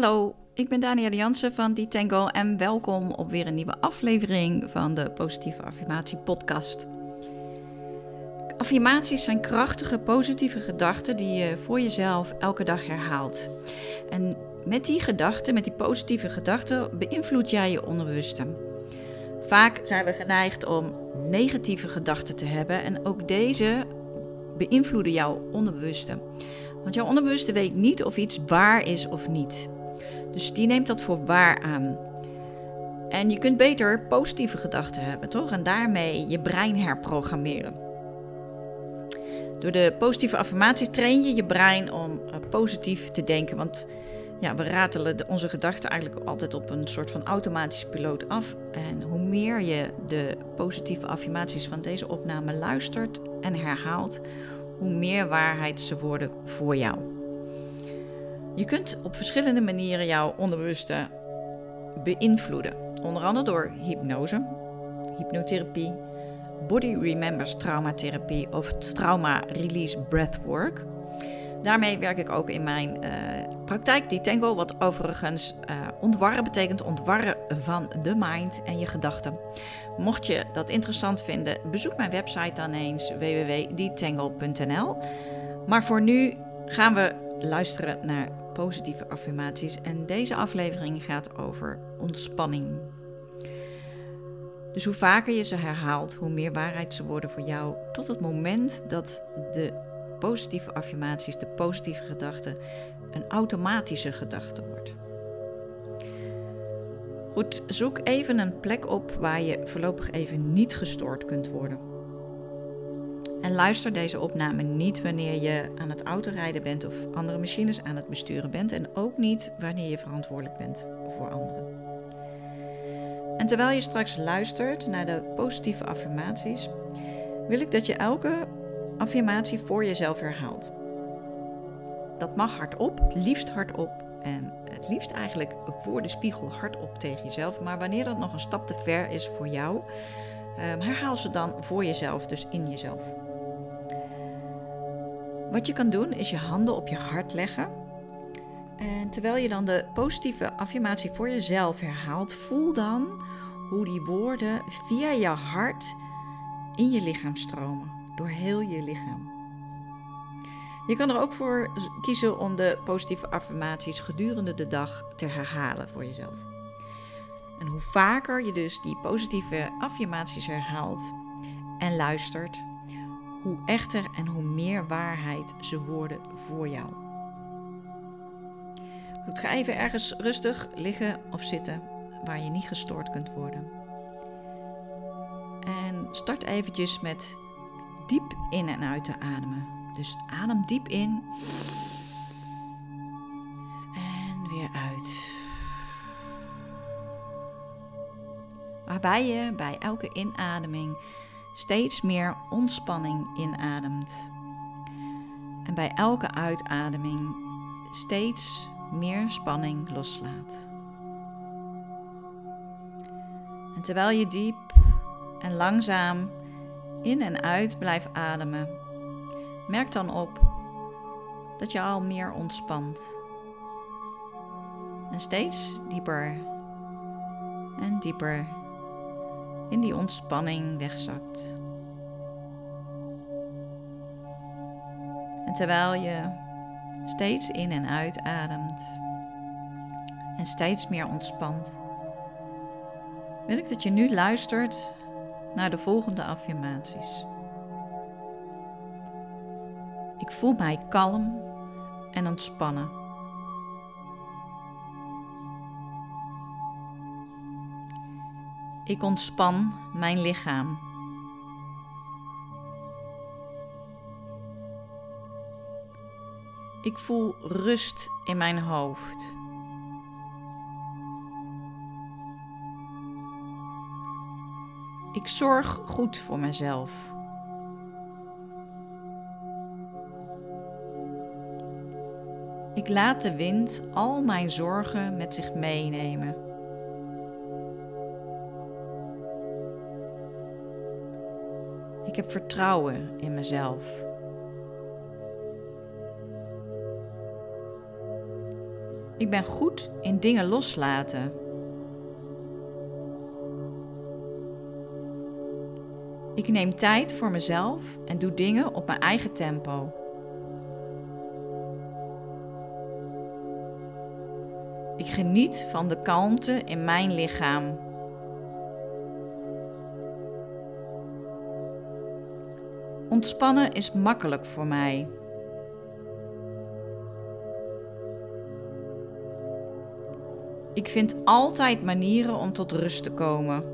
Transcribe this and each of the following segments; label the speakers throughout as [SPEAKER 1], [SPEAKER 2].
[SPEAKER 1] Hallo, ik ben Danielle Jansen van Detangle en welkom op weer een nieuwe aflevering van de Positieve Affirmatie Podcast. Affirmaties zijn krachtige, positieve gedachten die je voor jezelf elke dag herhaalt. En met die gedachten, met die positieve gedachten, beïnvloed jij je onderbewuste. Vaak zijn we geneigd om negatieve gedachten te hebben en ook deze beïnvloeden jouw onderbewuste. Want jouw onderbewuste weet niet of iets waar is of niet. Dus die neemt dat voor waar aan. En je kunt beter positieve gedachten hebben, toch? En daarmee je brein herprogrammeren. Door de positieve affirmaties train je je brein om eh, positief te denken. Want ja, we ratelen onze gedachten eigenlijk altijd op een soort van automatische piloot af. En hoe meer je de positieve affirmaties van deze opname luistert en herhaalt, hoe meer waarheid ze worden voor jou. Je kunt op verschillende manieren jouw onderbewuste beïnvloeden. Onder andere door hypnose, hypnotherapie, body remembers traumatherapie of trauma release breathwork. Daarmee werk ik ook in mijn uh, praktijk, die Tango, wat overigens uh, ontwarren betekent ontwarren van de mind en je gedachten. Mocht je dat interessant vinden, bezoek mijn website dan eens www.detangle.nl. Maar voor nu gaan we luisteren naar positieve affirmaties en deze aflevering gaat over ontspanning. Dus hoe vaker je ze herhaalt, hoe meer waarheid ze worden voor jou, tot het moment dat de positieve affirmaties, de positieve gedachte, een automatische gedachte wordt. Goed, zoek even een plek op waar je voorlopig even niet gestoord kunt worden. En luister deze opname niet wanneer je aan het autorijden bent of andere machines aan het besturen bent en ook niet wanneer je verantwoordelijk bent voor anderen. En terwijl je straks luistert naar de positieve affirmaties, wil ik dat je elke affirmatie voor jezelf herhaalt. Dat mag hardop, het liefst hardop en het liefst eigenlijk voor de spiegel hardop tegen jezelf. Maar wanneer dat nog een stap te ver is voor jou, ehm, herhaal ze dan voor jezelf, dus in jezelf. Wat je kan doen is je handen op je hart leggen. En terwijl je dan de positieve affirmatie voor jezelf herhaalt, voel dan hoe die woorden via je hart in je lichaam stromen door heel je lichaam. Je kan er ook voor kiezen om de positieve affirmaties gedurende de dag te herhalen voor jezelf. En hoe vaker je dus die positieve affirmaties herhaalt en luistert, hoe echter en hoe meer waarheid ze worden voor jou. Ga even ergens rustig liggen of zitten waar je niet gestoord kunt worden. En start eventjes met diep in en uit te ademen. Dus adem diep in. En weer uit. Waarbij je bij elke inademing steeds meer ontspanning inademt. En bij elke uitademing steeds meer spanning loslaat. En terwijl je diep en langzaam in en uit blijf ademen. Merk dan op dat je al meer ontspant. En steeds dieper en dieper in die ontspanning wegzakt. En terwijl je steeds in en uit ademt en steeds meer ontspant, wil ik dat je nu luistert naar de volgende affirmaties. Ik voel mij kalm en ontspannen. Ik ontspan mijn lichaam. Ik voel rust in mijn hoofd. Ik zorg goed voor mezelf. Ik laat de wind al mijn zorgen met zich meenemen. Heb vertrouwen in mezelf. Ik ben goed in dingen loslaten. Ik neem tijd voor mezelf en doe dingen op mijn eigen tempo. Ik geniet van de kalmte in mijn lichaam. Ontspannen is makkelijk voor mij. Ik vind altijd manieren om tot rust te komen.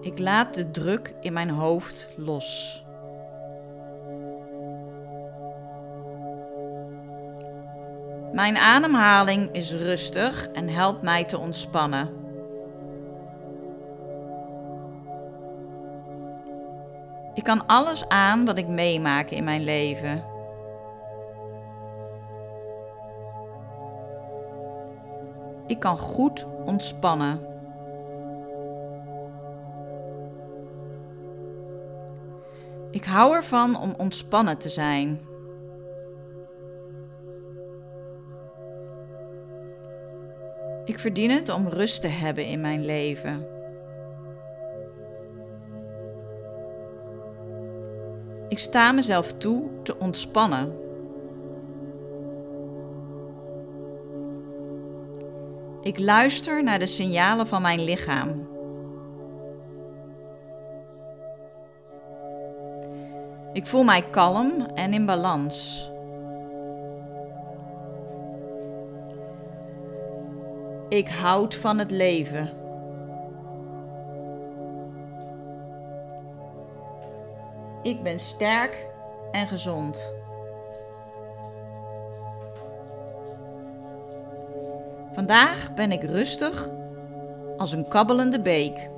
[SPEAKER 1] Ik laat de druk in mijn hoofd los. Mijn ademhaling is rustig en helpt mij te ontspannen. Ik kan alles aan wat ik meemaak in mijn leven. Ik kan goed ontspannen. Ik hou ervan om ontspannen te zijn. Ik verdien het om rust te hebben in mijn leven. Ik sta mezelf toe te ontspannen. Ik luister naar de signalen van mijn lichaam. Ik voel mij kalm en in balans. Ik houd van het leven. Ik ben sterk en gezond. Vandaag ben ik rustig als een kabbelende beek.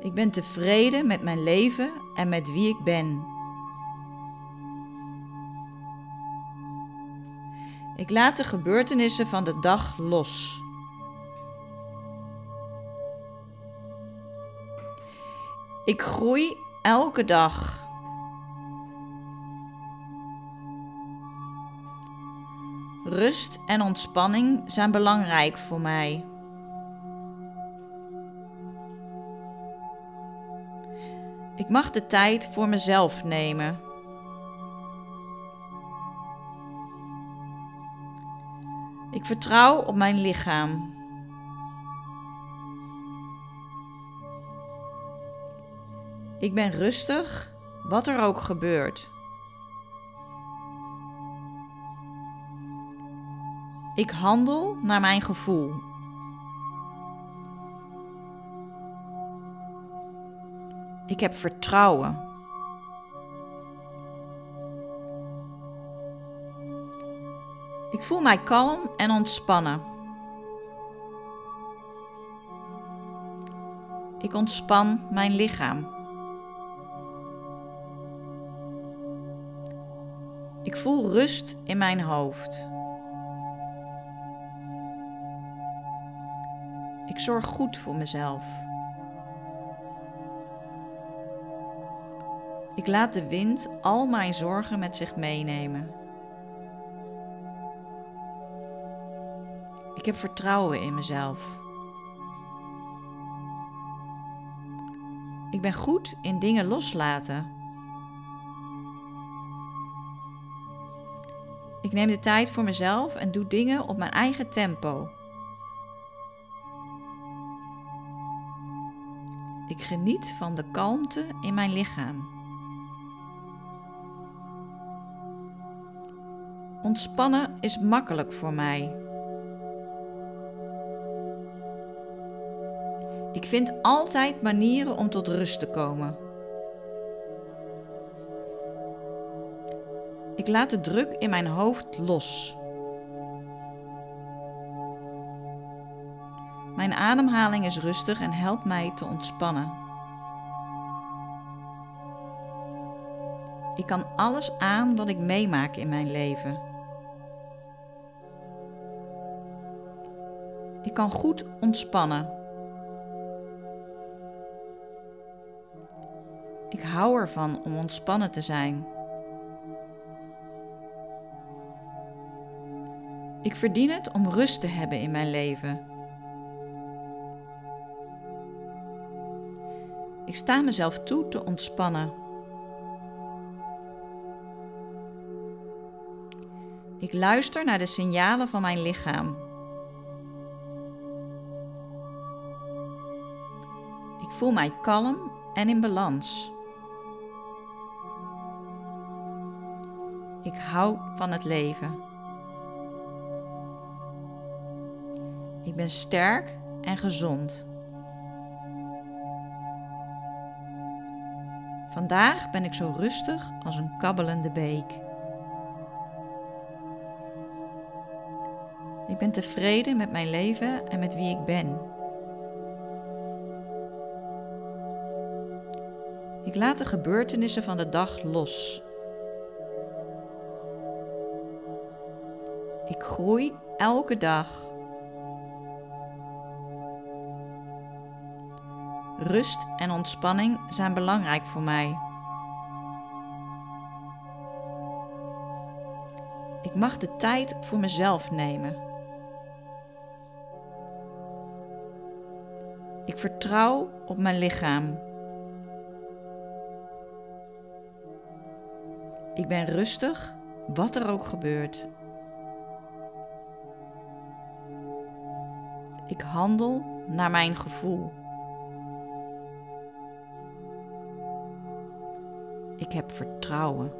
[SPEAKER 1] Ik ben tevreden met mijn leven en met wie ik ben. Ik laat de gebeurtenissen van de dag los. Ik groei elke dag. Rust en ontspanning zijn belangrijk voor mij. Ik mag de tijd voor mezelf nemen. Ik vertrouw op mijn lichaam. Ik ben rustig, wat er ook gebeurt. Ik handel naar mijn gevoel. Ik heb vertrouwen. Ik voel mij kalm en ontspannen. Ik ontspan mijn lichaam. Voel rust in mijn hoofd. Ik zorg goed voor mezelf. Ik laat de wind al mijn zorgen met zich meenemen. Ik heb vertrouwen in mezelf. Ik ben goed in dingen loslaten. Ik neem de tijd voor mezelf en doe dingen op mijn eigen tempo. Ik geniet van de kalmte in mijn lichaam. Ontspannen is makkelijk voor mij. Ik vind altijd manieren om tot rust te komen. Ik laat de druk in mijn hoofd los. Mijn ademhaling is rustig en helpt mij te ontspannen. Ik kan alles aan wat ik meemaak in mijn leven. Ik kan goed ontspannen. Ik hou ervan om ontspannen te zijn. Ik verdien het om rust te hebben in mijn leven. Ik sta mezelf toe te ontspannen. Ik luister naar de signalen van mijn lichaam. Ik voel mij kalm en in balans. Ik hou van het leven. Ik ben sterk en gezond. Vandaag ben ik zo rustig als een kabbelende beek. Ik ben tevreden met mijn leven en met wie ik ben. Ik laat de gebeurtenissen van de dag los. Ik groei elke dag. Rust en ontspanning zijn belangrijk voor mij. Ik mag de tijd voor mezelf nemen. Ik vertrouw op mijn lichaam. Ik ben rustig, wat er ook gebeurt. Ik handel naar mijn gevoel. Ik heb vertrouwen.